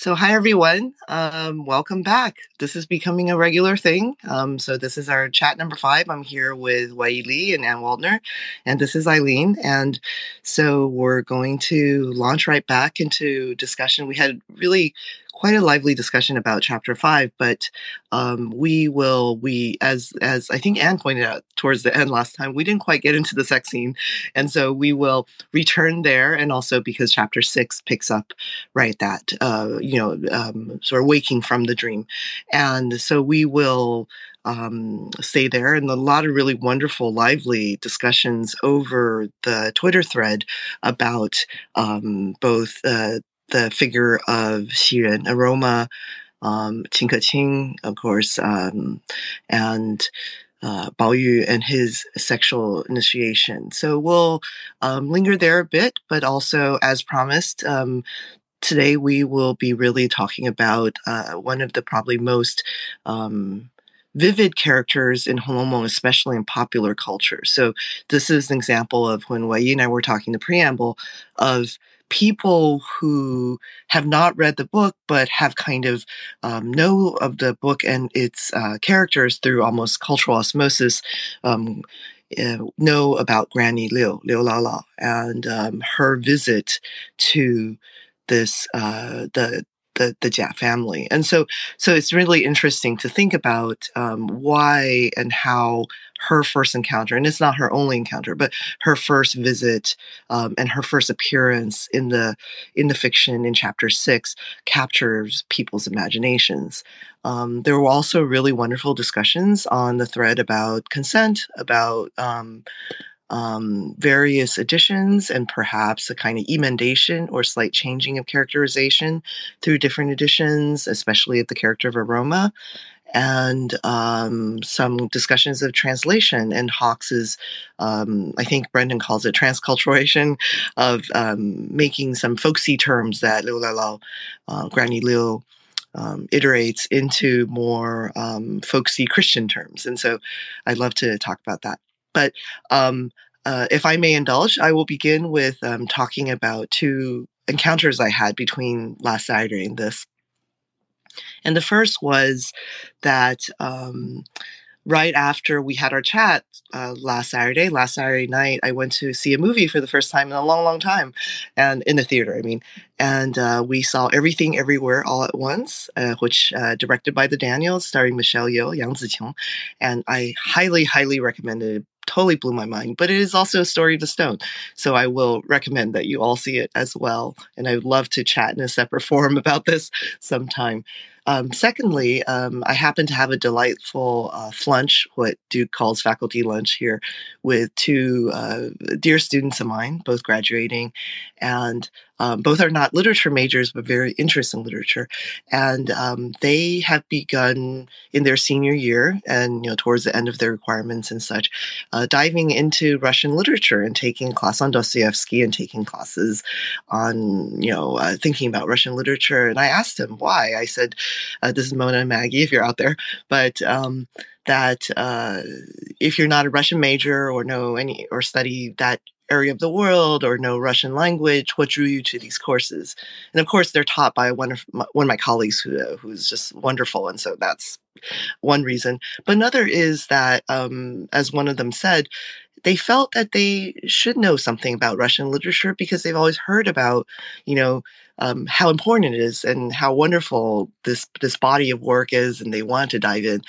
So, hi everyone. Um, welcome back. This is becoming a regular thing. Um, so, this is our chat number five. I'm here with Wei Li and Ann Waltner, and this is Eileen. And so, we're going to launch right back into discussion. We had really quite a lively discussion about chapter five, but um, we will we as as I think Anne pointed out towards the end last time, we didn't quite get into the sex scene, and so we will return there, and also because chapter six picks up right that uh, you know um, sort of waking from the dream, and so we will um, stay there and a lot of really wonderful, lively discussions over the Twitter thread about um, both uh, the figure of Xi Ren, Aroma, um, Qin Keqing, of course, um, and uh, Bao Yu and his sexual initiation. So we'll um, linger there a bit, but also, as promised, um, today we will be really talking about uh, one of the probably most um, vivid characters in Honglou Meng, especially in popular culture. So this is an example of when Wei and I were talking the preamble of people who have not read the book but have kind of um, know of the book and its uh, characters through almost cultural osmosis um, uh, know about Granny Liu, Liu Lao and um, her visit to this uh, the the the Jia family, and so so it's really interesting to think about um, why and how her first encounter, and it's not her only encounter, but her first visit um, and her first appearance in the in the fiction in chapter six captures people's imaginations. Um, there were also really wonderful discussions on the thread about consent, about um, um, various additions and perhaps a kind of emendation or slight changing of characterization through different editions, especially of the character of Aroma, and um, some discussions of translation and Hawkes's, um, I think Brendan calls it transculturation, of um, making some folksy terms that Liu Lao, uh, Granny Liu, um, iterates into more um, folksy Christian terms. And so I'd love to talk about that. But um, uh, if I may indulge, I will begin with um, talking about two encounters I had between last Saturday and this. And the first was that um, right after we had our chat uh, last Saturday, last Saturday night, I went to see a movie for the first time in a long, long time, and in the theater, I mean. And uh, we saw Everything Everywhere All at Once, uh, which uh, directed by the Daniels, starring Michelle Yeoh, Yang Ziqiong. And I highly, highly recommend it totally blew my mind. But it is also a story of the stone. So I will recommend that you all see it as well. And I would love to chat in a separate forum about this sometime. Um, secondly, um, I happen to have a delightful uh, flunch, what Duke calls faculty lunch here, with two uh, dear students of mine, both graduating, and um, both are not literature majors, but very interested in literature. And um, they have begun in their senior year and, you know, towards the end of their requirements and such, uh, diving into Russian literature and taking class on Dostoevsky and taking classes on, you know, uh, thinking about Russian literature. And I asked them why. I said, uh, this is Mona and Maggie, if you're out there, but um, that uh, if you're not a Russian major or know any or study that area of the world or know Russian language, what drew you to these courses? And of course, they're taught by one of my, one of my colleagues who uh, who's just wonderful, and so that's one reason. But another is that, um, as one of them said, they felt that they should know something about Russian literature because they've always heard about, you know, um, how important it is and how wonderful this this body of work is, and they want to dive in.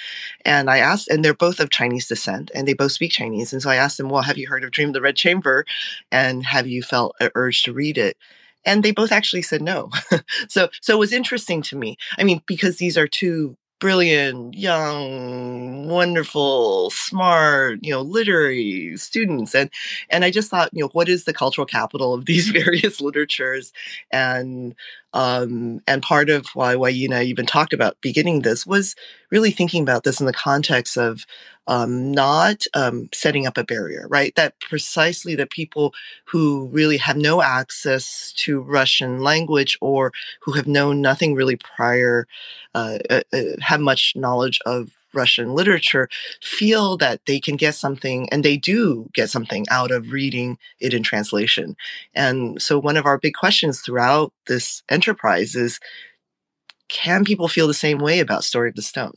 And I asked, and they're both of Chinese descent, and they both speak Chinese. And so I asked them, "Well, have you heard of Dream of the Red Chamber? And have you felt an urge to read it?" And they both actually said no. so so it was interesting to me. I mean, because these are two brilliant, young, wonderful, smart, you know, literary students. And and I just thought, you know, what is the cultural capital of these various literatures? And um, and part of why know even talked about beginning this was really thinking about this in the context of um, not um, setting up a barrier, right? That precisely the people who really have no access to Russian language or who have known nothing really prior, uh, uh, uh have much knowledge of Russian literature feel that they can get something, and they do get something out of reading it in translation. And so, one of our big questions throughout this enterprise is can people feel the same way about Story of the Stone?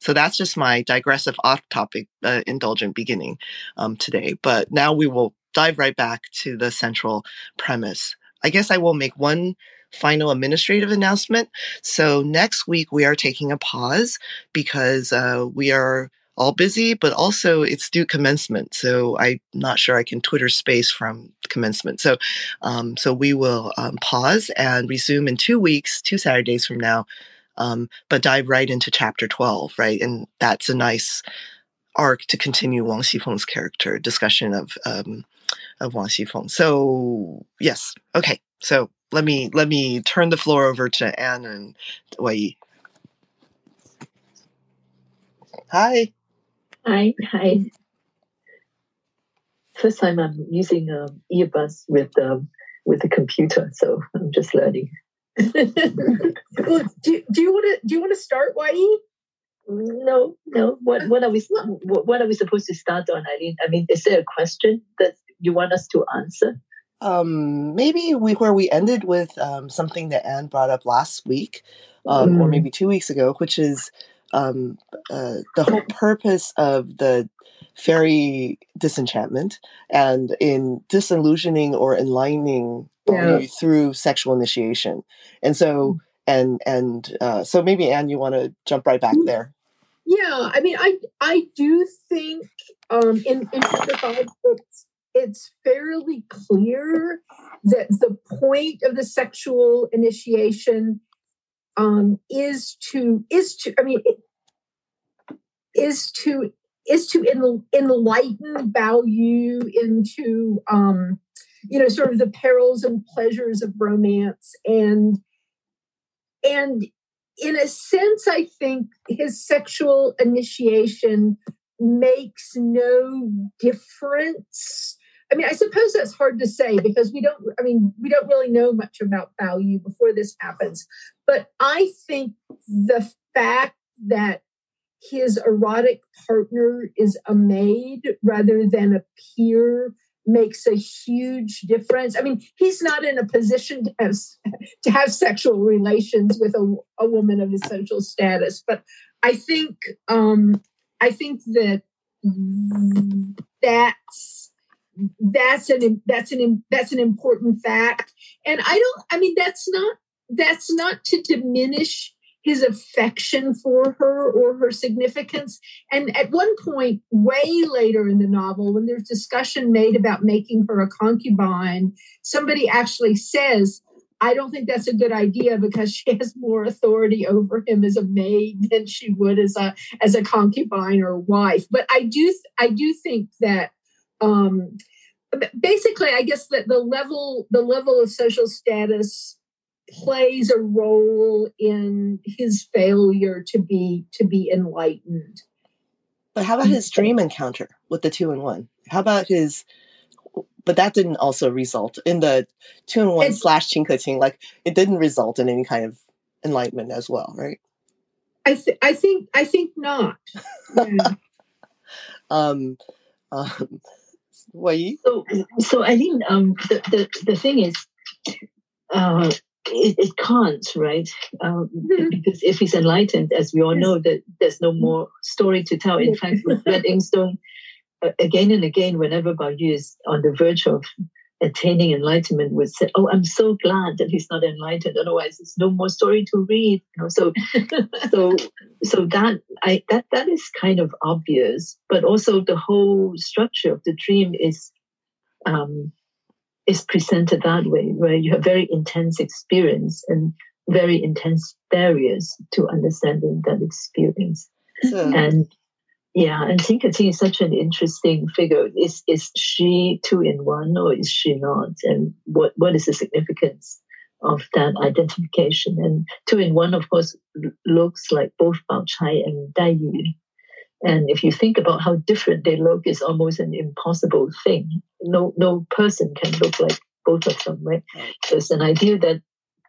So that's just my digressive off-topic, uh, indulgent beginning um, today. But now we will dive right back to the central premise. I guess I will make one final administrative announcement. So next week we are taking a pause because uh, we are all busy, but also it's due commencement. So I'm not sure I can Twitter space from commencement. So, um, so we will um, pause and resume in two weeks, two Saturdays from now, um, but dive right into chapter 12, right? And that's a nice arc to continue Wang Xifeng's character discussion of, um, of Wang Xifeng. So yes. Okay. So let me, let me turn the floor over to Anne and Wei. Hi. Hi, hi. First time I'm using um, earbuds with um, with the computer, so I'm just learning. well, do, do you want to do you want to start, Wai? No, no. What what are we what, what are we supposed to start on? I mean, I mean, is there a question that you want us to answer? Um, maybe we where we ended with um, something that Anne brought up last week, um, mm. or maybe two weeks ago, which is um, uh, the whole purpose of the fairy disenchantment and in disillusioning or enlightening yeah. through sexual initiation. And so, mm. and and uh, so maybe Anne, you want to jump right back mm. there. Yeah, I mean, I I do think um, in in chapter five, it's it's fairly clear that the point of the sexual initiation um, is to is to I mean is to is to enlighten Bao Yu into um, you know sort of the perils and pleasures of romance and and in a sense I think his sexual initiation makes no difference I mean, I suppose that's hard to say because we don't, I mean, we don't really know much about Bao Yu before this happens. But I think the fact that his erotic partner is a maid rather than a peer makes a huge difference. I mean, he's not in a position to have, to have sexual relations with a, a woman of his social status, but I think um, I think that that's that's an that's an that's an important fact and i don't i mean that's not that's not to diminish his affection for her or her significance and at one point way later in the novel when there's discussion made about making her a concubine somebody actually says I don't think that's a good idea because she has more authority over him as a maid than she would as a as a concubine or wife. But I do I do think that um, basically, I guess that the level the level of social status plays a role in his failure to be to be enlightened. But how about his dream encounter with the two and one? How about his? But that didn't also result in the two and one slash chinka Like it didn't result in any kind of enlightenment as well, right? I th- I think I think not. Yeah. um, um, Wai? So, so I think um, the, the, the thing is, uh, it, it can't, right? Um, mm-hmm. Because if he's enlightened, as we all know, that there's no more story to tell. In fact, with Red Inkstone, uh, again and again, whenever Bao Yu is on the verge of attaining enlightenment would say, "Oh, I'm so glad that he's not enlightened. Otherwise, there's no more story to read." You know, so, so, so that I that that is kind of obvious, but also the whole structure of the dream is um, is presented that way, where you have very intense experience and very intense barriers to understanding that experience, hmm. and yeah, and Tinka is such an interesting figure. Is is she two in one or is she not? And what what is the significance of that identification? And two in one, of course, looks like both Bao Chai and Dai Yu. And if you think about how different they look, it's almost an impossible thing. No no person can look like both of them, right? So it's an idea that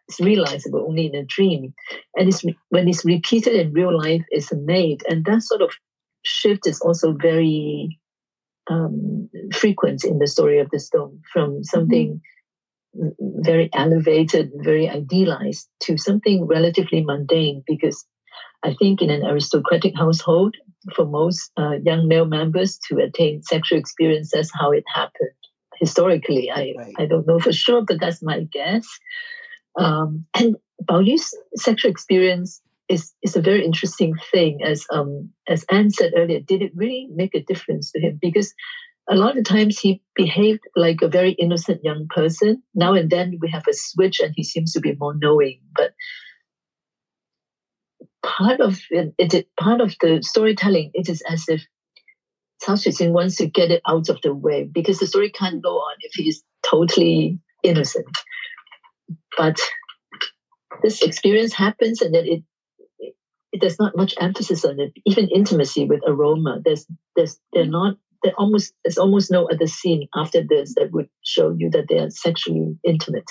is realizable only in a dream. And it's when it's repeated in real life, it's a maid. And that sort of shift is also very um, frequent in the story of the stone from something very elevated, very idealized to something relatively mundane because I think in an aristocratic household, for most uh, young male members to attain sexual experience, that's how it happened historically. I, right. I don't know for sure, but that's my guess. Um, and Bao Yu's sexual experience is, is a very interesting thing. As um, as Anne said earlier, did it really make a difference to him? Because a lot of times he behaved like a very innocent young person. Now and then we have a switch and he seems to be more knowing. But part of it, it part of the storytelling, it is as if Cao Xueqin wants to get it out of the way because the story can't go on if he's totally innocent. But this experience happens and then it, it, it there's not much emphasis on it. Even intimacy with aroma, there's there's they're not there almost there's almost no other scene after this that would show you that they are sexually intimate.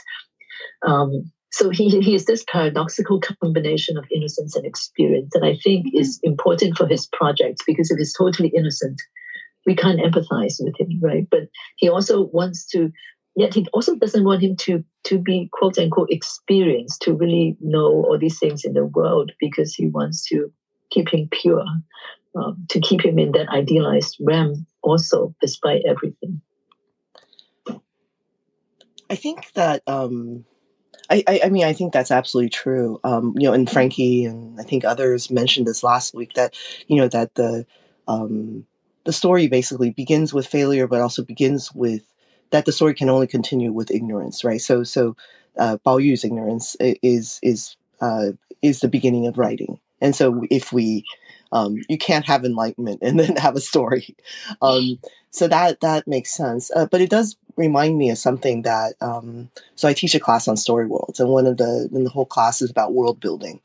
Um, so he, he is this paradoxical combination of innocence and experience that I think mm-hmm. is important for his project because if he's totally innocent, we can't empathize with him, right? But he also wants to, yet he also doesn't want him to to be quote unquote experienced, to really know all these things in the world because he wants to keep him pure, um, to keep him in that idealized realm also, despite everything. I think that um, I, I, I, mean, I think that's absolutely true. Um, you know, and Frankie and I think others mentioned this last week that you know that the um, the story basically begins with failure, but also begins with that the story can only continue with ignorance, right? So, so uh, Bao Yu's ignorance is is uh, is the beginning of writing, and so if we um, you can't have enlightenment and then have a story. Um, so that that makes sense. Uh, but it does remind me of something that um, so I teach a class on story worlds, and one of the the whole class is about world building,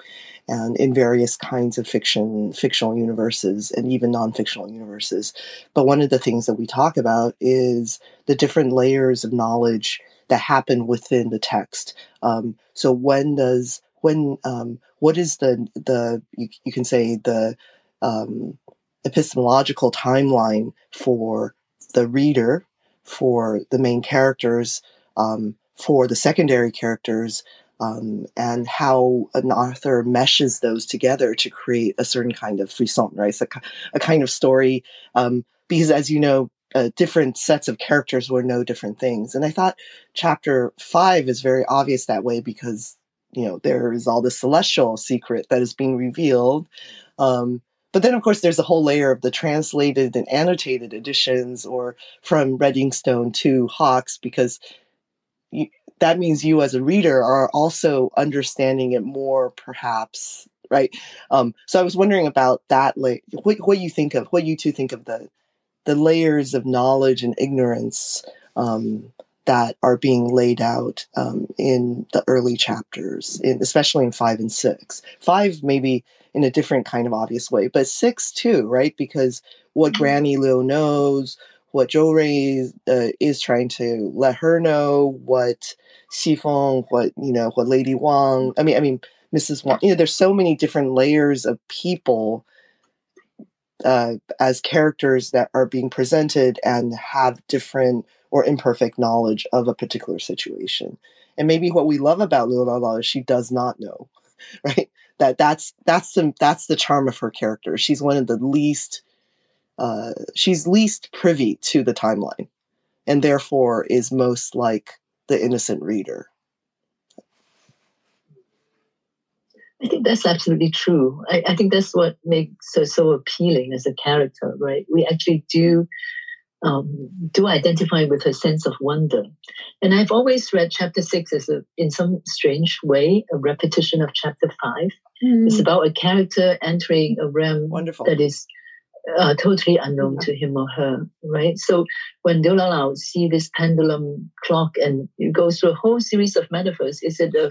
and in various kinds of fiction, fictional universes, and even non-fictional universes. But one of the things that we talk about is the different layers of knowledge that happen within the text. Um, so when does when um, what is the the you, you can say the um, epistemological timeline for the reader, for the main characters, um, for the secondary characters, um, and how an author meshes those together to create a certain kind of frisson, right? A, a kind of story. Um, because as you know, uh, different sets of characters were no different things. And I thought chapter five is very obvious that way because, you know, there is all the celestial secret that is being revealed. Um, but then, of course, there's a whole layer of the translated and annotated editions, or from Red Inkstone to Hawkes, because you, that means you, as a reader, are also understanding it more, perhaps, right? Um, so I was wondering about that. Like, what what you think of, what you two think of the the layers of knowledge and ignorance um, that are being laid out um, in the early chapters, in, especially in five and six. Five, maybe in a different kind of obvious way, but six too, right? Because what mm-hmm. Granny Liu knows, what Zhou Rui uh, is trying to let her know, what Xifeng, what you know, what Lady Wang. I mean, I mean, Mrs. Wang. You know, there's so many different layers of people uh, as characters that are being presented and have different or imperfect knowledge of a particular situation. And maybe what we love about Liu Lao is she does not know, right? That that's that's the that's the charm of her character. She's one of the least uh, she's least privy to the timeline, and therefore is most like the innocent reader. I think that's absolutely true. I, I think that's what makes her so appealing as a character, right? We actually do um, do identify with her sense of wonder. And I've always read chapter six as a, in some strange way, a repetition of chapter five. Mm. It's about a character entering a realm Wonderful. that is uh, totally unknown to him or her, right? So when Liu Lao see this pendulum clock and it goes through a whole series of metaphors, is it a,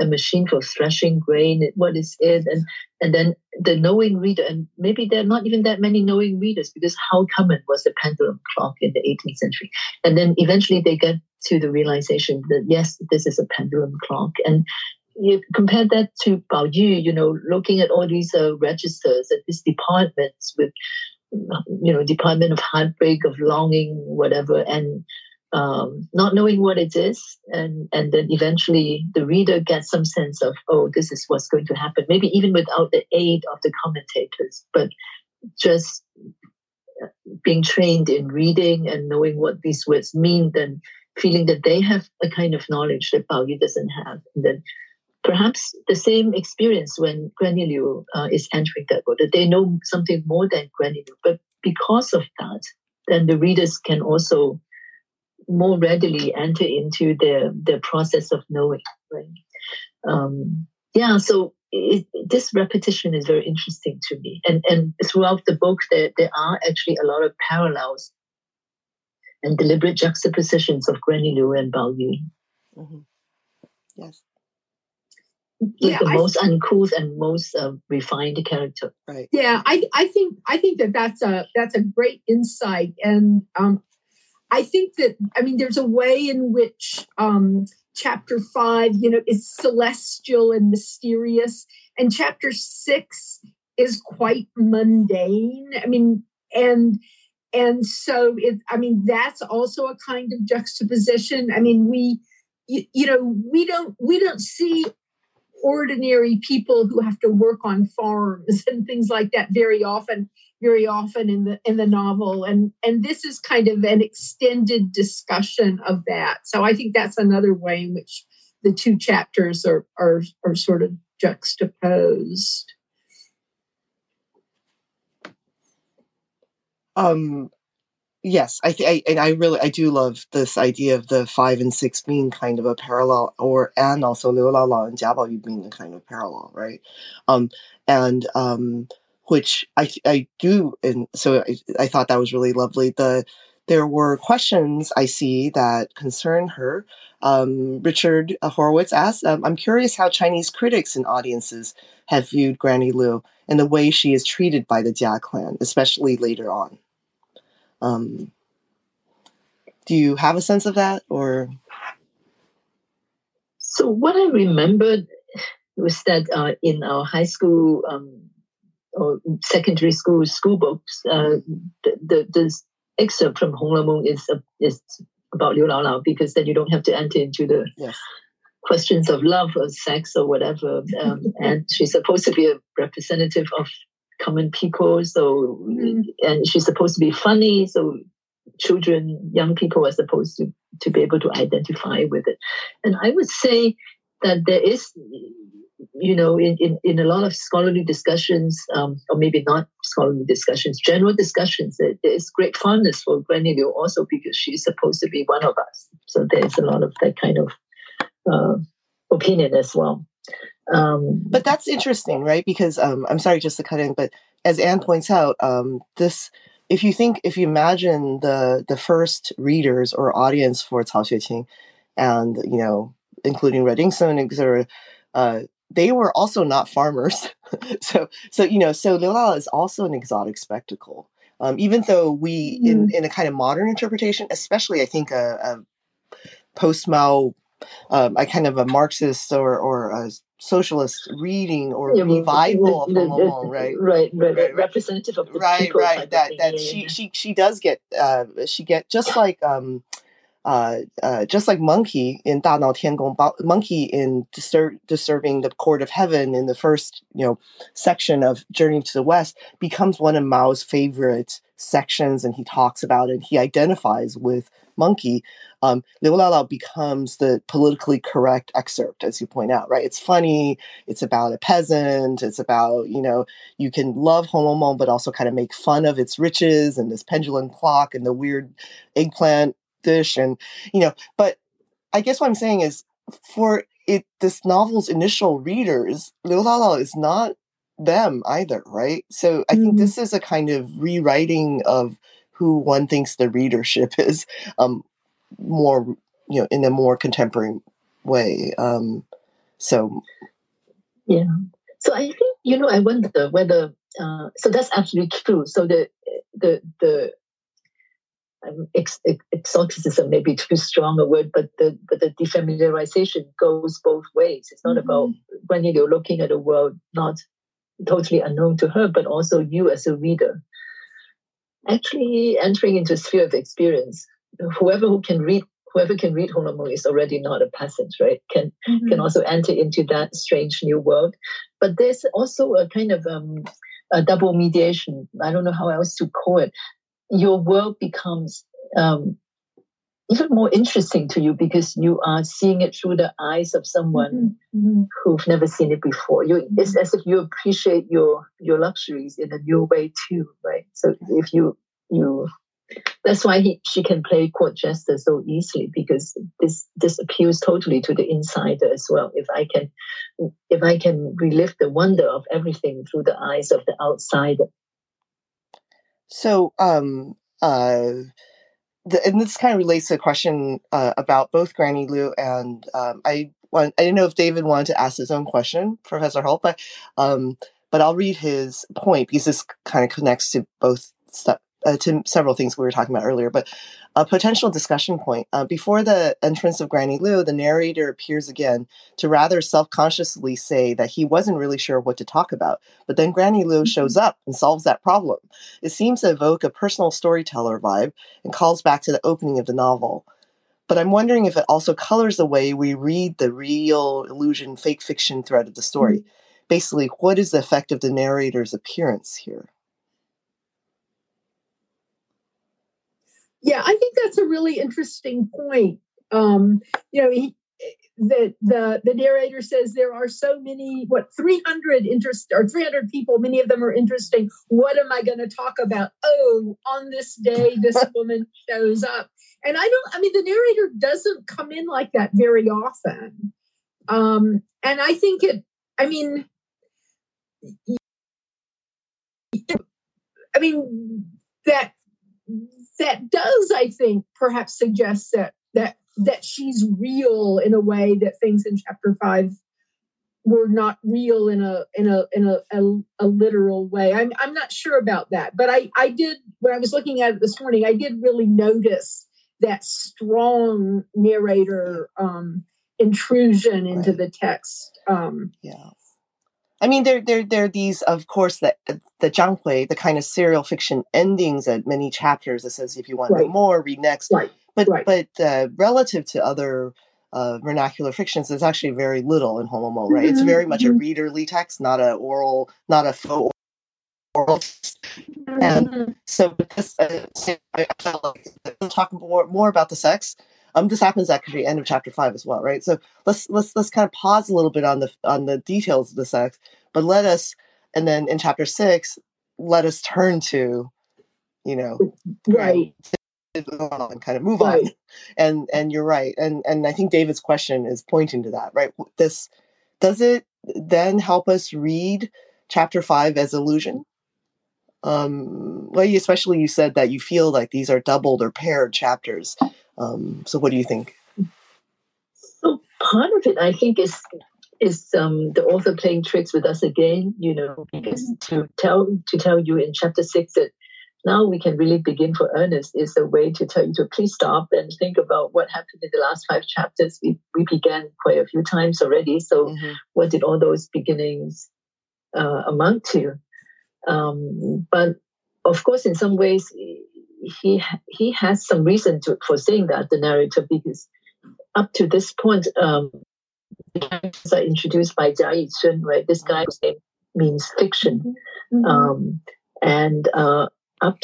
a machine for threshing grain? What is it? And and then the knowing reader, and maybe there are not even that many knowing readers because how common was the pendulum clock in the 18th century? And then eventually they get to the realization that yes, this is a pendulum clock. And you compare that to Bao Yu, you know, looking at all these uh, registers at these departments with, you know, Department of Heartbreak, of Longing, whatever, and um, not knowing what it is, and and then eventually the reader gets some sense of oh, this is what's going to happen. Maybe even without the aid of the commentators, but just being trained in reading and knowing what these words mean, then feeling that they have a kind of knowledge that Bao Yu doesn't have, and then perhaps the same experience when Granny uh, is entering that world, that they know something more than Granny. But because of that, then the readers can also more readily enter into the, the process of knowing, right? Um, yeah, so it, this repetition is very interesting to me. And, and throughout the book, there, there are actually a lot of parallels and deliberate juxtapositions of Granny Liu and Bao Yu. Mm-hmm. Yes yeah, the I, most uncouth and most uh, refined character. Right. Yeah, I, I think I think that that's a that's a great insight, and um, I think that I mean there's a way in which um, chapter five, you know, is celestial and mysterious, and chapter six is quite mundane. I mean, and and so it. I mean, that's also a kind of juxtaposition. I mean, we you, you know we don't we don't see ordinary people who have to work on farms and things like that very often very often in the in the novel. And and this is kind of an extended discussion of that. So i think that's another way in which the two chapters are are are sort of juxtaposed. Um Yes, I think, and I really, I do love this idea of the five and six being kind of a parallel, or and also Liu Lao Lao and Jia Baoyu being a kind of parallel, right? Um, and um, which I I do, and so I, I thought that was really lovely. The there were questions I see that concern her. Um, Richard Horowitz asked, um, "I'm curious how Chinese critics and audiences have viewed Granny Liu and the way she is treated by the Jia clan, especially later on." Um, do you have a sense of that, or? So what I remembered was that uh, in our high school um, or secondary school school books, uh, the, the, the excerpt from Hong Meng is uh, is about Liu Lao Lao because then you don't have to enter into the yes. questions of love or sex or whatever. Um, and she's supposed to be a representative of common people. So, mm. and she's supposed to be funny. So, children, young people are supposed to, to be able to identify with it. And I would say that there is, you know, in, in, in a lot of scholarly discussions, um, or maybe not scholarly discussions, general discussions, there, is great fondness for Granny Liu also because she's supposed to be one of us. So there's a lot of that kind of uh, opinion as well. Um, but that's interesting, right? Because um, I'm sorry just to cut in, but as Anne points out, um, this if you think if you imagine the the first readers or audience for Cao Xueqin, and you know, including Red Inkstone, etc., uh, they were also not farmers. so so you know, so Liu Lao is also an exotic spectacle. Um, even though we, mm. in, in a kind of modern interpretation, especially I think a, a post Mao, um, a kind of a Marxist or or a socialist reading or yeah, revival the, the, of Hong right? right? Right, right, representative of the right, right. That that she she she does get uh she get just like um uh, uh, just like Monkey in Da Nao Tian Gong, Monkey in distur- disturbing the court of heaven in the first, you know, section of Journey to the West becomes one of Mao's favorite sections, and he talks about it. He identifies with Monkey. Um, becomes the politically correct excerpt, as you point out, right? It's funny. It's about a peasant. It's about you know you can love Hong Meng, but also kind of make fun of its riches and this pendulum clock and the weird eggplant dish and you know but i guess what i'm saying is for it this novel's initial readers liu lao lao is not them either right so i mm-hmm. think this is a kind of rewriting of who one thinks the readership is um more you know in a more contemporary way um so yeah so i think you know i wonder whether uh, so that's absolutely true so the the the um, ex- exoticism may be too strong a word, but the but the defamiliarization goes both ways. It's not mm-hmm. about when you're looking at a world not totally unknown to her, but also you as a reader actually entering into a sphere of experience whoever who can read whoever can read Holomo is already not a peasant, right? Can mm-hmm. can also enter into that strange new world. But there's also a kind of um, a double mediation. I don't know how else to call it. Your world becomes um, even more interesting to you because you are seeing it through the eyes of someone mm-hmm. mm-hmm. who've never seen it before. You, it's as if you appreciate your your luxuries in a new way too, right? So if you you that's why he, she can play court jester so easily because this this appeals totally to the insider as well. If I can if I can relive the wonder of everything through the eyes of the outsider. So um uh the, and this kind of relates to a question uh, about both Granny Liu and um, I want I didn't know if David wanted to ask his own question, Professor Holt, but um, but I'll read his point because this kind of connects to both stuff uh, to several things we were talking about earlier, but a potential discussion point. Uh, before the entrance of Granny Liu, the narrator appears again to rather self consciously say that he wasn't really sure what to talk about, but then Granny shows mm-hmm. up and solves that problem. It seems to evoke a personal storyteller vibe and calls back to the opening of the novel. But I'm wondering if it also colors the way we read the real illusion, fake fiction thread of the story. Mm-hmm. Basically, what is the effect of the narrator's appearance here? Yeah, I think that's a really interesting point. Um, you know, he, the the the narrator says there are so many what 300 interest or 300 people many of them are interesting. What am i going to talk about? Oh on this day this woman shows up. And i don't i mean the narrator doesn't come in like that very often. Um and i think it i mean i mean that that does, I think, perhaps suggest that that that she's real in a way that things in chapter five were not real in a in a in a, a, a, literal way. I'm I'm not sure about that, but I I did when I was looking at it this morning, I did really notice that strong narrator um, intrusion into right. the text. Um, yeah. I mean, there, there, there are these, of course, the the Zhanghui, the kind of serial fiction endings at many chapters that says, if you want right. to know more, read next. Right. But, right. but uh, relative to other uh, vernacular fictions, there's actually very little in Holomo, right? Mm-hmm. It's very much mm-hmm. a readerly text, not a oral, not a faux oral. Mm-hmm. And so, because uh, I felt like we'll talk more more about the sex um, this happens at the end of chapter five as well, right? So let's let's let's kind of pause a little bit on the on the details of the sex, but let us, and then in chapter six, let us turn to, you know, right. and kind of move right. on and and you're right and and i think david's question is pointing to that right this does it then help us read chapter five as illusion um well especially you said that you feel like these are doubled or paired chapters um, so, what do you think? So, part of it, I think, is is um, the author playing tricks with us again. You know, because to tell to tell you in chapter six that now we can really begin for earnest is a way to tell you to please stop and think about what happened in the last five chapters. We, we began quite a few times already. So, mm-hmm. what did all those beginnings uh, amount to? Um, but of course, in some ways, he he has some reason to, for saying that the narrator because up to this point, um, the characters are introduced by Jia Yucun, right? This guy whose name means fiction, mm-hmm. um, and uh, up.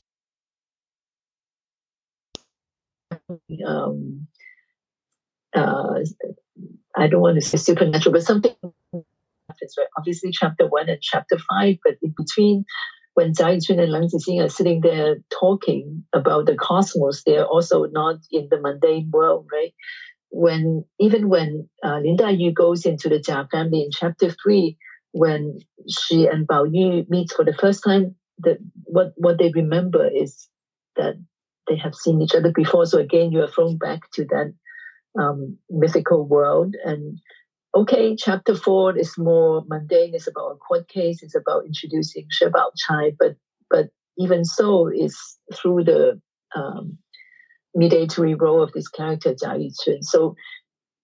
To, um, uh, I don't want to say supernatural, but something happens, right? Obviously, chapter one and chapter five, but in between, when Jia Yucun and Leng Zixing are sitting there talking about the cosmos, they're also not in the mundane world, right? When even when uh, Lin Yu goes into the Jia family in chapter three, when she and Bao Yu meet for the first time, the, what what they remember is that they have seen each other before. So again, you are thrown back to that um, mythical world, and okay, chapter four is more mundane. It's about a court case. It's about introducing Xue Bao Chai. But but even so, it's through the um, mediatory role of this character Jia Yucun. So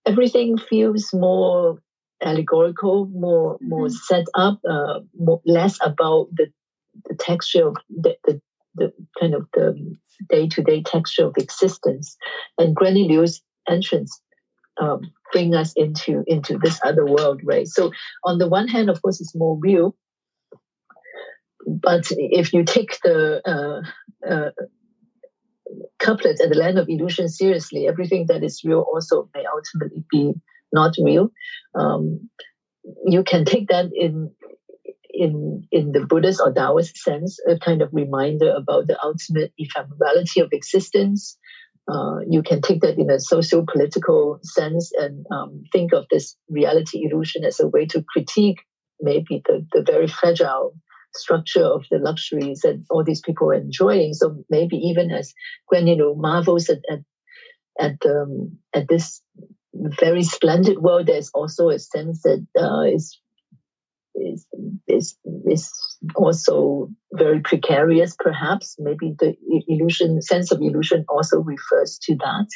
everything feels more allegorical, more mm-hmm. more set up, uh, more, less about the the texture of the, the, the kind of the day-to-day texture of existence. And Granny Liu's entrance um, bring us into into this other world, right? So on the one hand, of course, it's more real. But if you take the uh, uh, couplet at the land of illusion seriously, everything that is real also may ultimately be not real. Um, you can take that in in in the Buddhist or Taoist sense, a kind of reminder about the ultimate ephemerality of existence. Uh, you can take that in a socio-political sense and um, think of this reality illusion as a way to critique maybe the, the very fragile structure of the luxuries that all these people are enjoying. So maybe even as Gwen, you know, marvels at at at, um, at this very splendid world, there's also a sense that uh, is is is is also very precarious. Perhaps maybe the illusion sense of illusion also refers to that.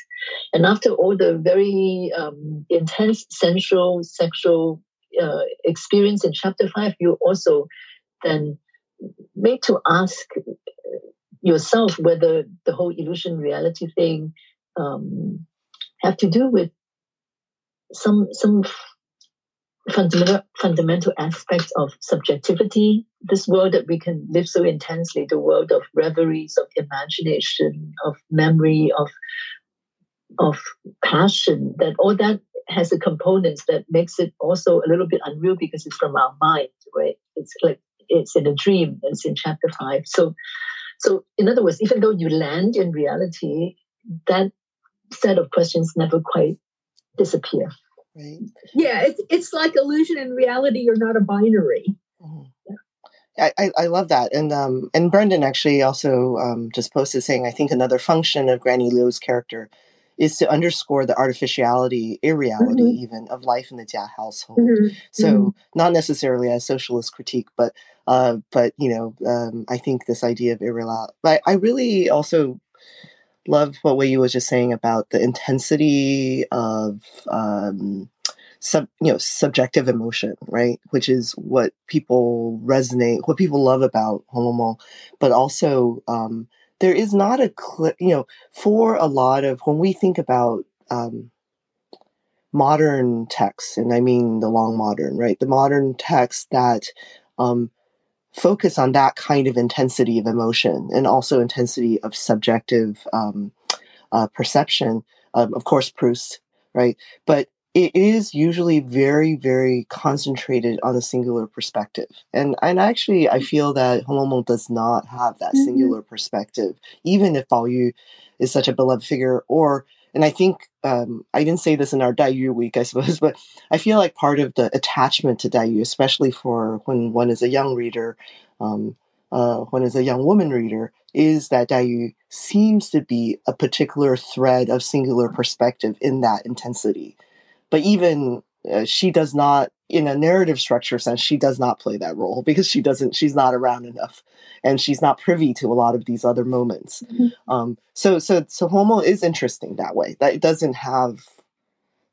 And after all the very um, intense sensual sexual uh, experience in chapter five, you also then made to ask yourself whether the whole illusion reality thing um, have to do with some some fundamental fundamental aspects of subjectivity. This world that we can live so intensely, the world of reveries, of imagination, of memory, of of passion. That all that has a component that makes it also a little bit unreal because it's from our mind, right? It's like it's in a dream. It's in chapter five. So, so in other words, even though you land in reality, that set of questions never quite disappear. Right. Yeah, it's it's like illusion and reality are not a binary. Mm-hmm. I, I, I, love that. And um, and Brendan actually also um, just posted saying, I think another function of Granny Liu's character is to underscore the artificiality, irreality mm-hmm. even of life in the Jia household. Mm-hmm. So mm-hmm. not necessarily a socialist critique, but uh, but you know, um, I think this idea of irreality. But I really also love what Wei was just saying about the intensity of um, sub, you know, subjective emotion, right? Which is what people resonate, what people love about Hong but also um, there is not a clear, you know, for a lot of when we think about um, modern texts, and I mean the long modern, right? The modern texts that um, focus on that kind of intensity of emotion and also intensity of subjective um, uh, perception. Um, of course, Proust, right? But it is usually very, very concentrated on a singular perspective. And and actually I feel that Hong does not have that mm-hmm. singular perspective, even if Bao Yu is such a beloved figure or and I think um, I didn't say this in our Daiyu week, I suppose, but I feel like part of the attachment to Daiyu, especially for when one is a young reader, um, uh, when is a young woman reader, is that Daiyu seems to be a particular thread of singular perspective in that intensity. But even uh, she does not in a narrative structure sense she does not play that role because she doesn't she's not around enough and she's not privy to a lot of these other moments. Mm-hmm. um, so so so homo is interesting that way that it doesn't have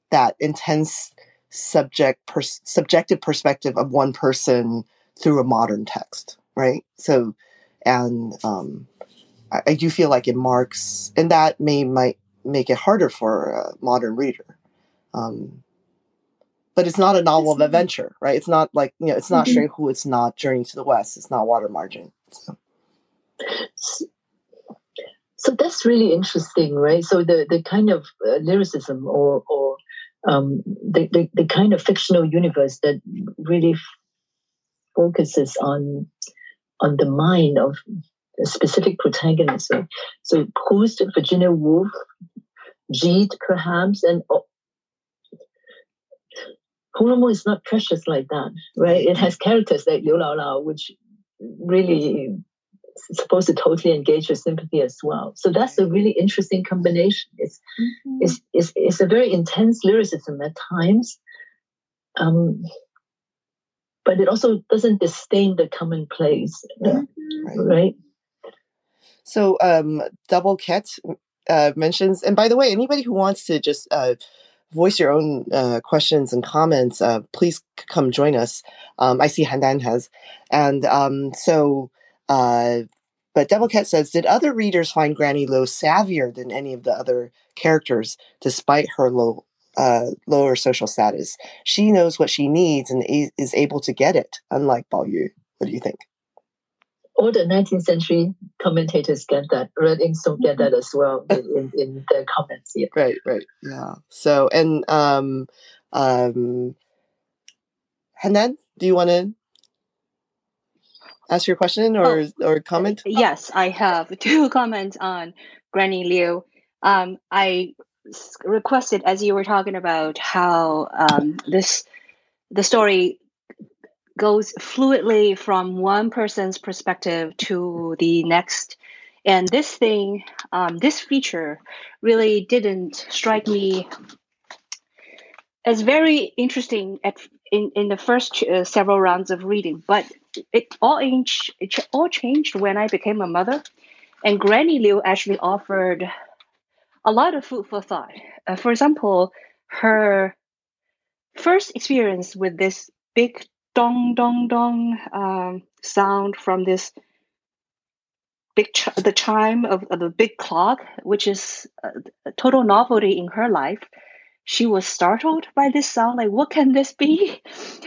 that intense subject pers- subjective perspective of one person through a modern text right? So and um, I, I do feel like it marks and that may might make it harder for a modern reader. Um, but it's not a novel of adventure, right? It's not like you know, it's not mm-hmm. It's not Journey to the West, it's not Water Margin. So. so that's really interesting, right? So the the kind of uh, lyricism or or um, the, the the kind of fictional universe that really f- focuses on on the mind of a specific protagonist. So, so Proust, Virginia Woolf, Gide, perhaps, and Kung is not precious like that, right? It has characters like Liu Lao Lao, which really is supposed to totally engage your sympathy as well. So that's a really interesting combination. It's mm-hmm. it's, it's, it's a very intense lyricism at times, um, but it also doesn't disdain the commonplace, uh, right. right? So um, Double Cat uh, mentions, and by the way, anybody who wants to just uh, voice your own uh, questions and comments, uh, please come join us. Um, I see Handan has. And um, so uh, but Devilcat says, did other readers find Granny Liu savvier than any of the other characters, despite her low, uh, lower social status? She knows what she needs and is able to get it, unlike Bao Yu. What do you think? All the 19th century commentators get that. Red Inkstone get that as well in, in, in their comments here. Right, right. Yeah. So, and um, um, Hanan, do you want to ask your question or oh, or comment? Yes, I have two comments on Granny Liu. Um, I requested as you were talking about how um, this the story goes fluidly from one person's perspective to the next and this thing um, this feature really didn't strike me as very interesting at in, in the first uh, several rounds of reading but it all changed, it all changed when I became a mother. And Granny Liu actually offered a lot of food for thought. Uh, for example, her first experience with this big dong dong dong um, sound from this big ch- the chime of, of the big clock, which is a, a total novelty in her life. She was startled by this sound, like what can this be?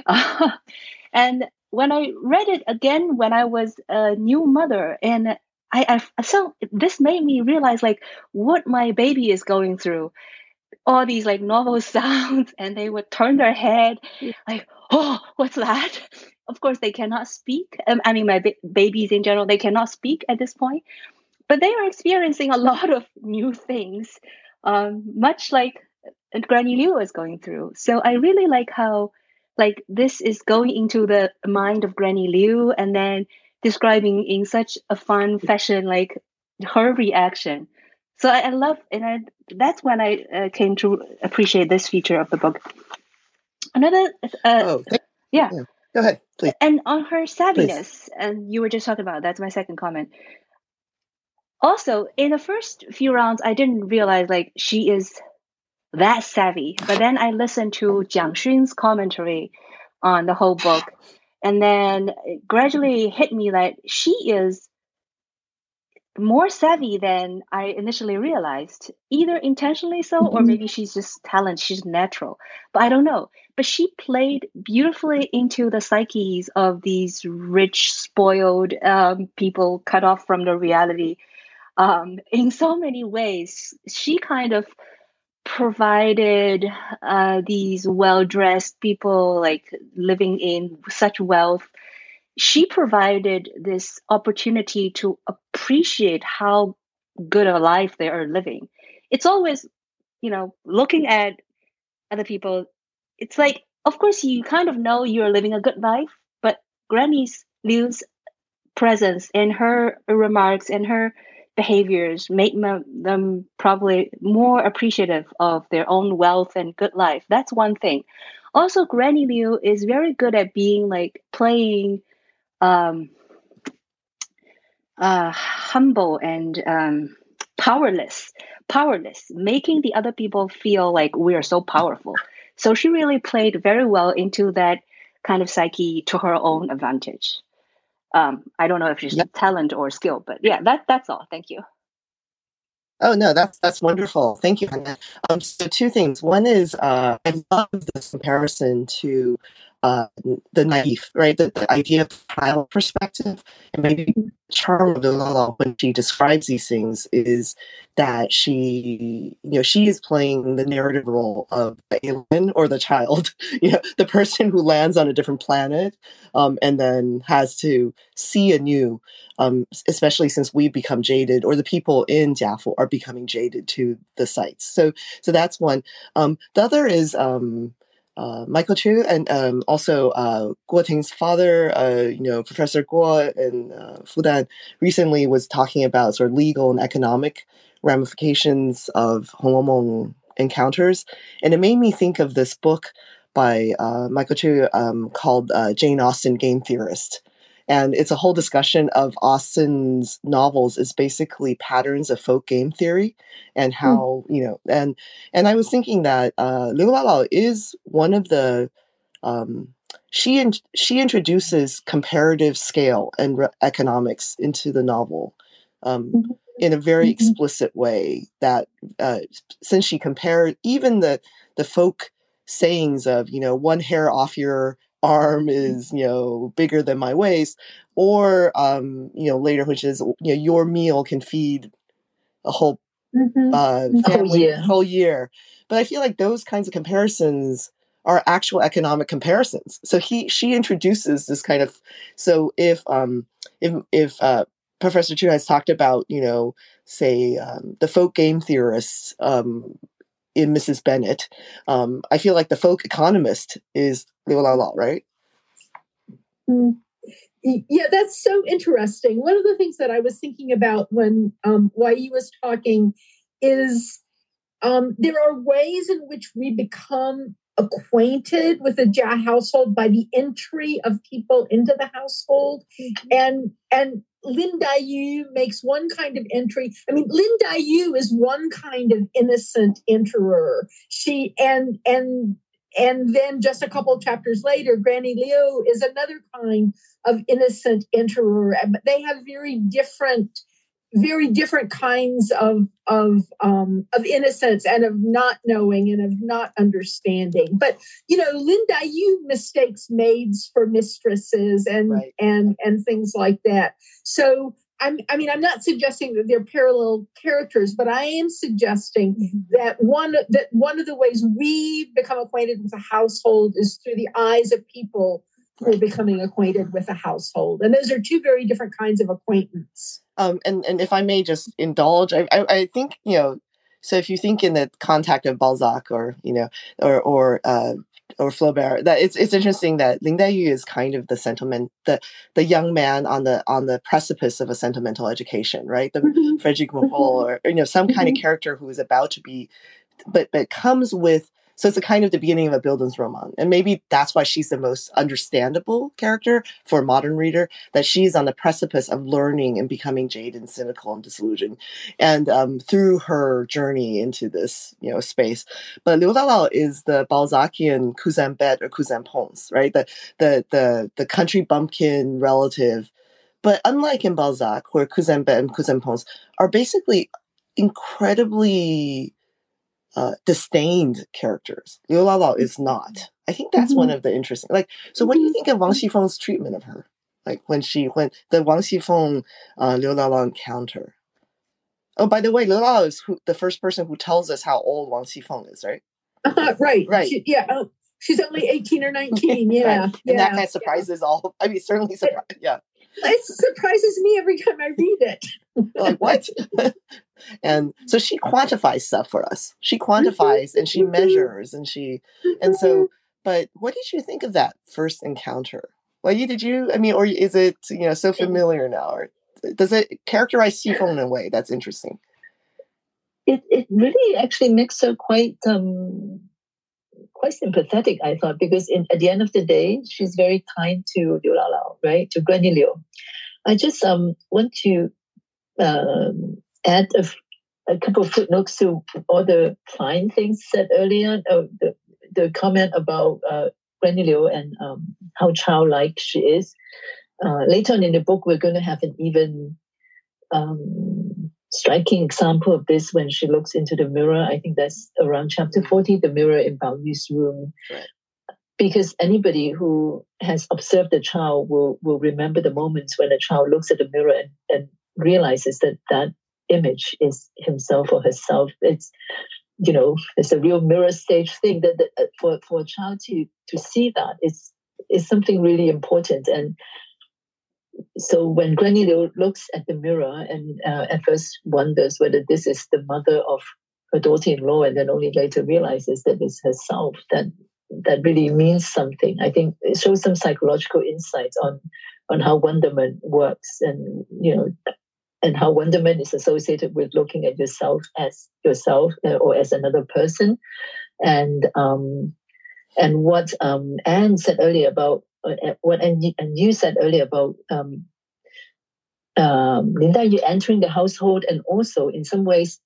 Uh, and when I read it again when I was a new mother, and I, I so this made me realize like what my baby is going through. All these like novel sounds, and they would turn their head, like, "Oh, what's that?" Of course, they cannot speak. Um, I mean, my ba- babies in general, they cannot speak at this point, but they are experiencing a lot of new things, um, much like Granny Liu is going through. So I really like how like this is going into the mind of Granny Liu and then describing in such a fun fashion like her reaction. So I, I love and I, that's when I uh, came to appreciate this feature of the book. Another, uh, oh, yeah. yeah. Go ahead, please. And on her savviness, please. and you were just talking about that's my second comment. Also, in the first few rounds, I didn't realize like she is that savvy. But then I listened to Jiang Xun's commentary on the whole book, and then it gradually hit me that she is more savvy than I initially realized, either intentionally so, or mm-hmm. maybe she's just talent, she's natural. But I don't know. But she played beautifully into the psyches of these rich, spoiled um, people cut off from the reality um, in so many ways. She kind of provided uh, these well-dressed people like living in such wealth she provided this opportunity to appreciate how good a life they are living it's always you know looking at other people it's like of course you kind of know you're living a good life but granny's liu's presence and her remarks and her behaviors make them probably more appreciative of their own wealth and good life. That's one thing. Also, Granny Liu is very good at being like playing um, uh, humble and um, powerless, powerless, making the other people feel like we are so powerful. So she really played very well into that kind of psyche to her own advantage um, I don't know if she's yep. talent or skill, but yeah, that that's all. Thank you. Oh no, that's that's wonderful. Thank you, Hannah. Um, so two things. One is uh, I love this comparison to uh, the naive, right? The, the idea of child perspective, and maybe charm of Lala when she describes these things is that she, you know, she is playing the narrative role of the alien or the child, you know, the person who lands on a different planet um, and then has to see anew, um, especially since we've become jaded, or the people in Jiafu are becoming jaded to the sights. So, so that's one. Um, the other is. Um, uh, Michael Chwe and um, also uh, Guo Ting's father, uh, you know, Professor Guo in uh, Fudan recently was talking about sort of legal and economic ramifications of Honglou Meng encounters. And it made me think of this book by uh, Michael Chwe um, called uh, Jane Austen Game Theorist and it's a whole discussion of Austen's novels is basically patterns of folk game theory and hmm. how mm. you know and and I was thinking that uh, Liu is one of the um, she in, she introduces comparative scale and re- economics into the novel um, mm-hmm. in a very mm-hmm. explicit way. That uh, since she compared even the the folk sayings of you know one hair off your arm is you know bigger than my waist or um you know later which is you know your meal can feed a whole mm-hmm. uh family whole year. whole year but i feel like those kinds of comparisons are actual economic comparisons so he she introduces this kind of so if um if if uh professor Chwe has talked about you know say um, the folk game theorists um in Mrs. Bennet. Um, I feel like the folk economist is Liu Lao Lao, right? Mm. Yeah, that's so interesting. One of the things that I was thinking about when um, Wai was talking is um, there are ways in which we become acquainted with the Jia household by the entry of people into the household, mm-hmm. and and Lin Daiyu makes one kind of entry. I mean, Lin Daiyu is one kind of innocent enterer. She and and and then just a couple chapters later, Granny Liu is another kind of innocent enterer. They have very different very different kinds of of um, of innocence and of not knowing and of not understanding. But you know, Lin Daiyu mistakes maids for mistresses and right. and and things like that. So I'm, I mean, I'm not suggesting that they're parallel characters, but I am suggesting mm-hmm. that one that one of the ways we become acquainted with a household is through the eyes of people are becoming acquainted with a household, and those are two very different kinds of acquaintance. Um, and and if I may just indulge, I, I, I think you know. So if you think in the contact of Balzac or you know or or uh, or Flaubert, that it's it's interesting that Lin Daiyu is kind of the sentiment the the young man on the on the precipice of a sentimental education, right? The mm-hmm. Frederick Moreau mm-hmm. or, or you know some kind mm-hmm. of character who is about to be, but but comes with so it's a kind of the beginning of a Bildungsroman. And maybe that's why she's the most understandable character for a modern reader, that she's on the precipice of learning and becoming jaded and cynical and disillusioned. And um, through her journey into this, you know, space. But Liu Lao is the Balzacian cousin Bette or cousin Pons, right? The, the, the, the country bumpkin relative. But unlike in Balzac, where cousin Bette and cousin Pons are basically incredibly uh, disdained characters. Liu Lao Lao is mm-hmm. not. I think that's mm-hmm. one of the interesting. Like, so what do you think of Wang Xifeng's treatment of her? Like when she when the Wang Xifeng uh, Liu Lao Lao encounter. Oh, by the way, Liu Lao is who, the first person who tells us how old Wang Xifeng is, right? Uh, right, right. She, yeah, oh, she's only eighteen or nineteen. Yeah, right. and yeah, that kind of surprises yeah. all. I mean, certainly surprise. Yeah, it surprises me every time I read it. like what? and so she quantifies stuff for us. She quantifies and she mm-hmm. measures and she and so. Mm-hmm. But what did you think of that first encounter? Well, you did you? I mean, or is it you know so familiar now, or does it characterize Xifeng in a way that's interesting? It it really actually makes her quite um quite sympathetic, I thought, because in, at the end of the day, she's very kind to Liu Lao, right? To Granny Liu. I just um, want to um, add a, a, couple of footnotes to all the fine things said earlier. Uh, the, the comment about uh, Granny Liu and um, how childlike she is. Uh, later on in the book, we're going to have an even um, striking example of this when she looks into the mirror. I think that's around chapter 40, the mirror in Bao Yu's room. Right. Because anybody who has observed a child will, will remember the moments when a child looks at the mirror and, and realizes that that image is himself or herself. It's, you know, it's a real mirror stage thing that, that uh, for, for a child to, to see that is, is something really important. And so when Granny Liu looks at the mirror and uh, at first wonders whether this is the mother of her daughter-in-law, and then only later realizes that it's herself, that that really means something. I think it shows some psychological insights on on how wonderment works, and you know, and how wonderment is associated with looking at yourself as yourself uh, or as another person, and um, and what um, Anne said earlier about uh, what and you, and you said earlier about um, um, Lin Daiyu entering the household and also in some ways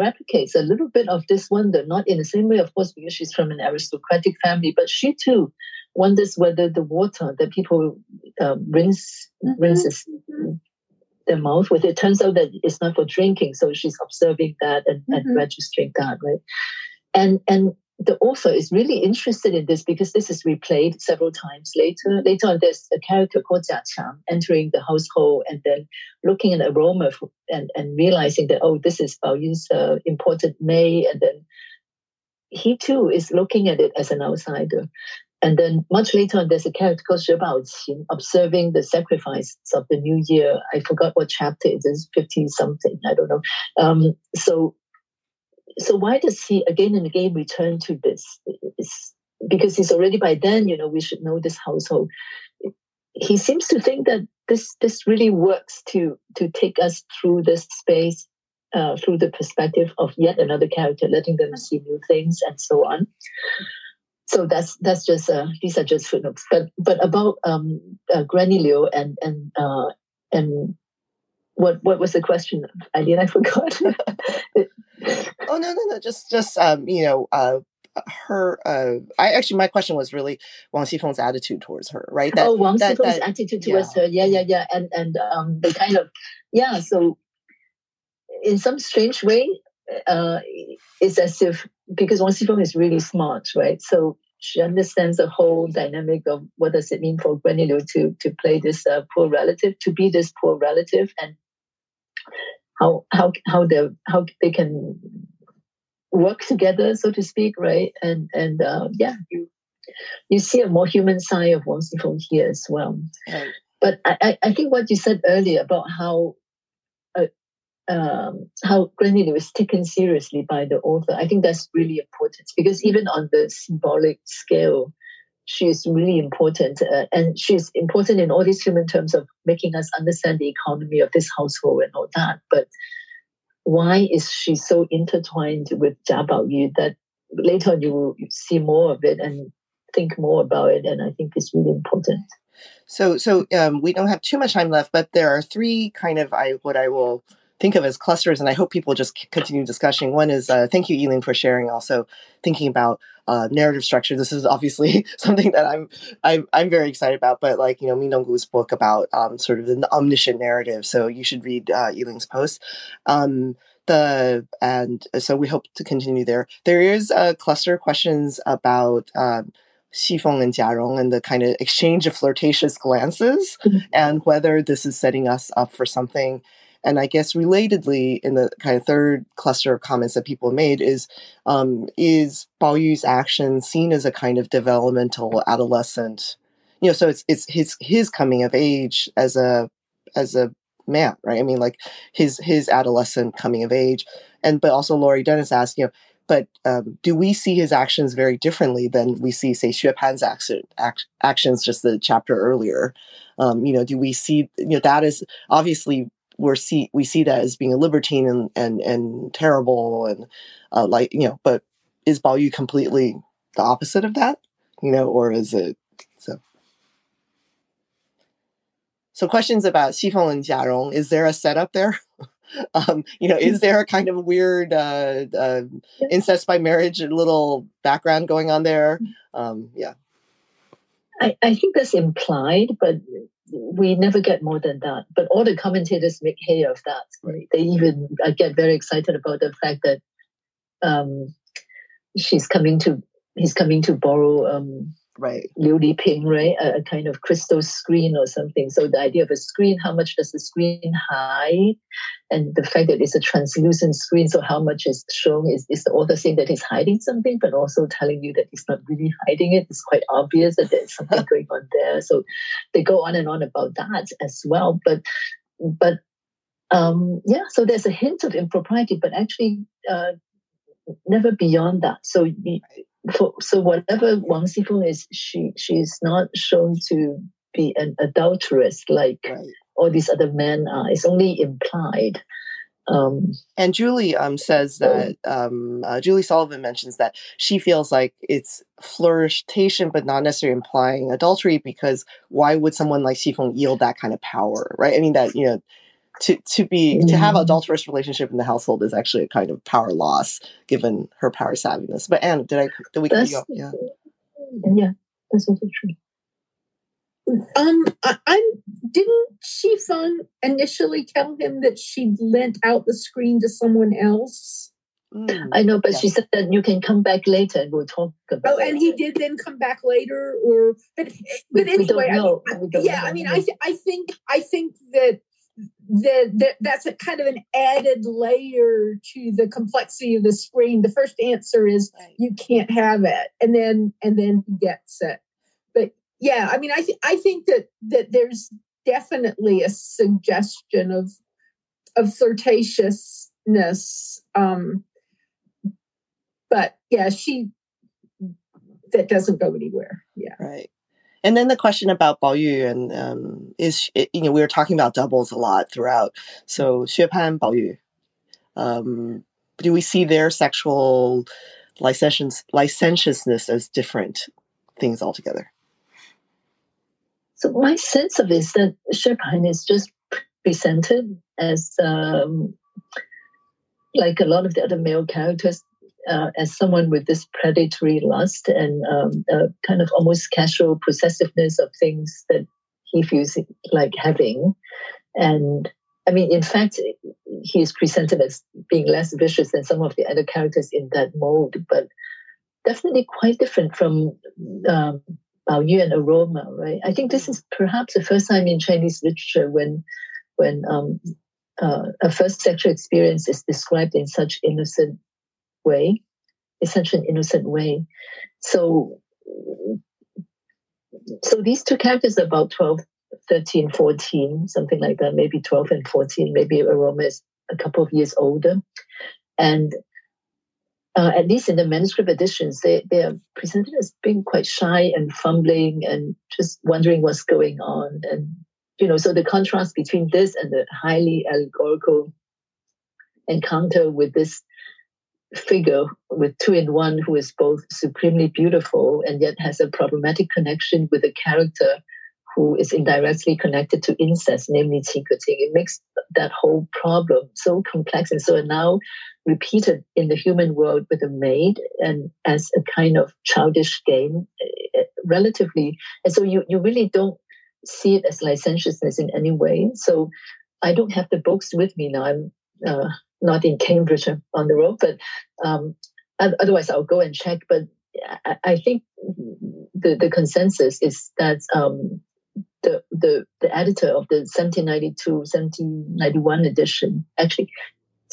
replicates a little bit of this wonder, not in the same way, of course, because she's from an aristocratic family, but she too wonders whether the water that people uh, rinse mm-hmm. rinses their mouth with it turns out that it's not for drinking. So she's observing that and, mm-hmm. and registering that, right? And and the author is really interested in this because this is replayed several times later. Later on, there's a character called Jia Qiang entering the household and then looking at the aroma and, and realizing that, oh, this is Bao Yu's uh, important May. And then he too is looking at it as an outsider. And then much later on, there's a character called Shi Baoqin observing the sacrifice of the new year. I forgot what chapter it is, 50 something, I don't know. Um, so, so why does he again and again return to this? It's because he's already by then, you know, we should know this household. He seems to think that this this really works to to take us through this space uh, through the perspective of yet another character, letting them see new things and so on so that's that's just uh, these are just footnotes. But but about um, uh, Granny Liu and and uh, and what what was the question? I did I forgot. oh no no no just just um, you know uh, her uh I actually my question was really Wang Xifeng's attitude towards her, right? That, oh Wang that, Xifeng's that, attitude towards yeah. her. Yeah, yeah, yeah. And and um the kind of yeah, so in some strange way, uh it's as if because Wang Xifeng is really smart, right? So she understands the whole dynamic of what does it mean for Granny Liu to to play this uh, poor relative, to be this poor relative, and how how how they how they can work together, so to speak, right? And and uh, yeah, you you see a more human side of Wang Xifeng here as well. Right. But I, I think what you said earlier about how um, how Granny was taken seriously by the author. I think that's really important because even on the symbolic scale, she's really important. Uh, and she's important in all these human terms of making us understand the economy of this household and all that. But why is she so intertwined with Jia Baoyu that later on you will see more of it and think more about it? And I think it's really important. So, so um, we don't have too much time left, but there are three kind of I what I will think of as clusters, and I hope people just continue discussing. One is uh, thank you, Yiling, for sharing. Also, thinking about uh, narrative structure. This is obviously something that I'm I'm I'm very excited about. But like you know, Ming Dong Gu's book about um, sort of the omniscient narrative. So you should read uh, post. Um, the and so we hope to continue there. There is a cluster of questions about. Um, Xifeng and Jiarong and the kind of exchange of flirtatious glances mm-hmm. and whether this is setting us up for something and I guess relatedly, in the kind of third cluster of comments that people made is um, is Bao Yu's action seen as a kind of developmental adolescent? You know, so it's it's his his coming of age as a as a man, right? I mean, like his his adolescent coming of age, and but also Laurie Dennis asked, you know, but um, do we see his actions very differently than we see, say, Xue Pan's action, act, actions just the chapter earlier? Um, you know, do we see, you know, that is obviously we're see we see that as being a libertine and and and terrible and uh, like you know but is Baoyu completely the opposite of that? You know or is it so. So questions about Xifeng and Jiarong is there a setup there? Um, you know is there a kind of weird uh, uh, incest by marriage little background going on there? Um, yeah I, I think that's implied, but we never get more than that. But all the commentators make hay of that. Right? They even uh, get very excited about the fact that um, she's coming to, he's coming to borrow um, right Liu Li Ping, right? A, a, kind of crystal screen or something. So the idea of a screen, how much does the screen hide? And the fact that it's a translucent screen, so how much is shown is, is the author saying that he's hiding something, but also telling you that he's not really hiding it. It's quite obvious that there's something going on there. So they go on and on about that as well. But but um, yeah, so there's a hint of impropriety, but actually uh, never beyond that. So for, so whatever Wang Xifeng is, she she's not shown to be an adulteress like right. all these other men are. It's only implied. Um, and Julie um, says that um, uh, Julie Sullivan mentions that she feels like it's flirtation, but not necessarily implying adultery. Because why would someone like Xifeng yield that kind of power, right? I mean, that you know, to to be mm. to have mm-hmm. adulterous relationship in the household is actually a kind of power loss given her power savviness. But Anne, did I did we that's, Yeah. Yeah. That's also true. Um, I, I'm. Didn't Shi Feng initially tell him that she'd lent out the screen to someone else? Mm, I know, but yes. she said that you can come back later and we'll talk about. Oh, and he did then come back later, or but but we, anyway, we I mean, I, yeah. Know. I mean, I th- I think I think that that, that that's a kind of an added layer to the complexity of the screen. The first answer is you can't have it, and then and then he gets it But yeah, I mean, I th- I think that that there's definitely a suggestion of of flirtatiousness. Um, but yeah, she that doesn't go anywhere. Yeah, right. And then the question about Bao Yu and um, is you know we were talking about doubles a lot throughout. So Xue Pan, Bao Yu, um, do we see their sexual licentious, licentiousness as different things altogether? So my sense of it is that Xue Pan is just presented as um, like a lot of the other male characters uh, as someone with this predatory lust and um, kind of almost casual possessiveness of things that he feels like having. And I mean, in fact, he is presented as being less vicious than some of the other characters in that mold, but definitely quite different from um, Bao Yu and aroma, right? I think this is perhaps the first time in Chinese literature when when um, uh, a first sexual experience is described in such innocent way, in such an innocent way. So, so these two characters are about 12, 13, 14, something like that, maybe 12 and 14, maybe Aroma is a couple of years older. And uh, at least in the manuscript editions, they, they are presented as being quite shy and fumbling and just wondering what's going on. And, you know, so the contrast between this and the highly allegorical encounter with this figure with two in one who is both supremely beautiful and yet has a problematic connection with a character who is indirectly connected to incest, namely Qin Keqing. It makes that whole problem so complex and so now repeated in the human world with a maid and as a kind of childish game, eh, relatively. And so you, you really don't see it as licentiousness in any way. So I don't have the books with me now. I'm uh, not in Cambridge on the road, but um, otherwise I'll go and check. But I, I think the, the consensus is that um, the, the, the editor of the 1792 1791 edition, actually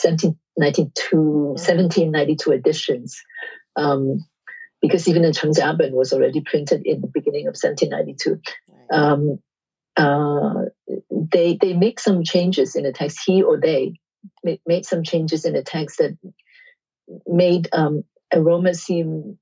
1792, 1792 editions, um, because even the Cheng Jiaben was already printed in the beginning of 1792. Um, uh, they they make some changes in the text. He or they made, made some changes in the text that made um, aroma seem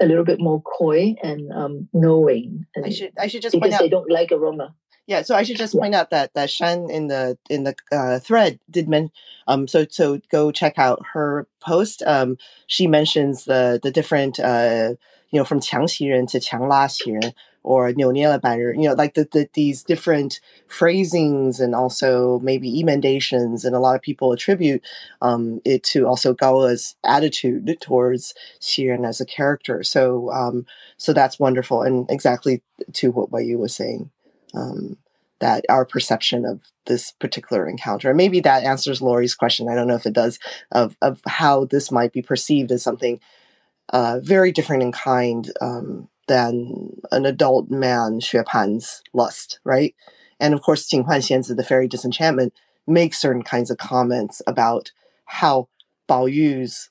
a little bit more coy and um, knowing. And I should I should just because point out they don't like aroma. Yeah, so I should just point out that that Shan in the in the uh, thread did men um so so go check out her post. Um, she mentions the the different uh you know from 强袭人 to 强拉袭人 or Nyoniela Banner, you know, like the, the, these different phrasings and also maybe emendations. And a lot of people attribute um, it to also Gao E's attitude towards Xiren as a character. So, um, so that's wonderful. And exactly to what Waiyee was saying. Um, that our perception of this particular encounter. And maybe that answers Lori's question. I don't know if it does of, of how this might be perceived as something uh, very different in kind um, than an adult man Xue Pan's lust, right? And of course, Jing Huan Xianzi, the fairy disenchantment, makes certain kinds of comments about how Bao Yu's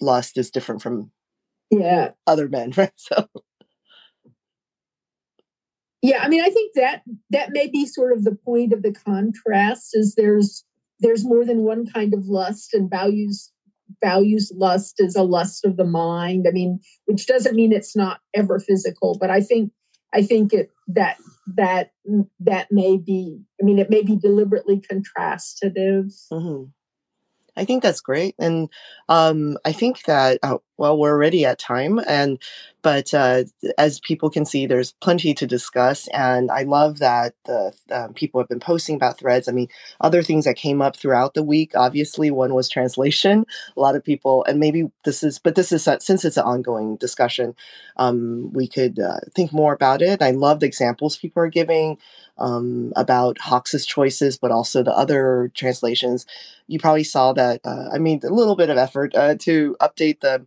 lust is different from yeah other men, right? So yeah, I mean, I think that that may be sort of the point of the contrast is there's there's more than one kind of lust and Bao Yu's values lust as a lust of the mind. I mean, which doesn't mean it's not ever physical, but I think I think it that that that may be. I mean, it may be deliberately contrastative. Mm-hmm. I think that's great, and um, I think that oh, well, we're already at time, and but uh, as people can see, there's plenty to discuss, and I love that the um, people have been posting about threads. I mean, other things that came up throughout the week. Obviously, one was translation. A lot of people, and maybe this is, but this is since it's an ongoing discussion, um, we could uh, think more about it. I love the examples people are giving um, about Hawkes's choices, but also the other translations. You probably saw that. Uh, I mean, a little bit of effort uh, to update the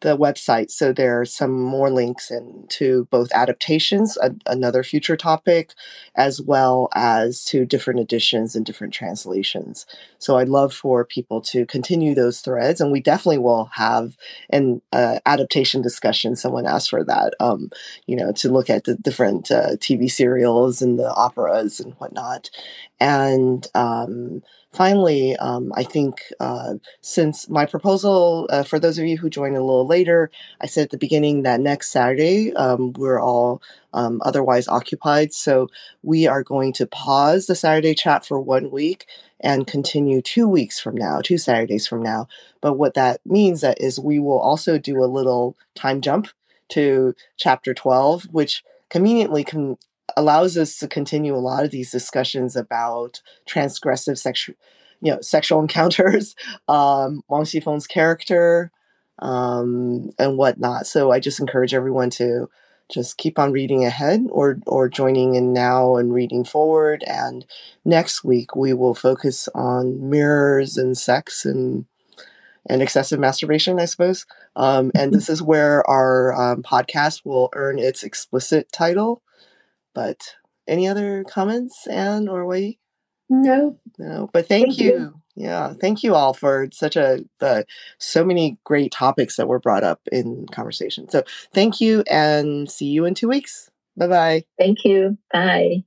the website. So there are some more links into both adaptations, a, another future topic, as well as to different editions and different translations. So I'd love for people to continue those threads, and we definitely will have an uh, adaptation discussion. Someone asked for that, um, you know, to look at the different uh, TV serials and the operas and whatnot, and um, finally, um, I think uh, since my proposal, uh, for those of you who joined a little later, I said at the beginning that next Saturday um, we're all um, otherwise occupied. So we are going to pause the Saturday chat for one week and continue two weeks from now, two Saturdays from now. But what that means that is we will also do a little time jump to chapter 12, which conveniently can allows us to continue a lot of these discussions about transgressive sexual, you know, sexual encounters, um, Wang Xifeng's character, um, and whatnot. So I just encourage everyone to just keep on reading ahead or or joining in now and reading forward. And next week we will focus on mirrors and sex and and excessive masturbation, I suppose. Um, and this is where our um, podcast will earn its explicit title. But any other comments, Anne or Wei? No. No, but thank, thank you. you. Yeah, thank you all for such a uh, so many great topics that were brought up in conversation. So thank you, and see you in two weeks. Bye bye. Thank you. Bye.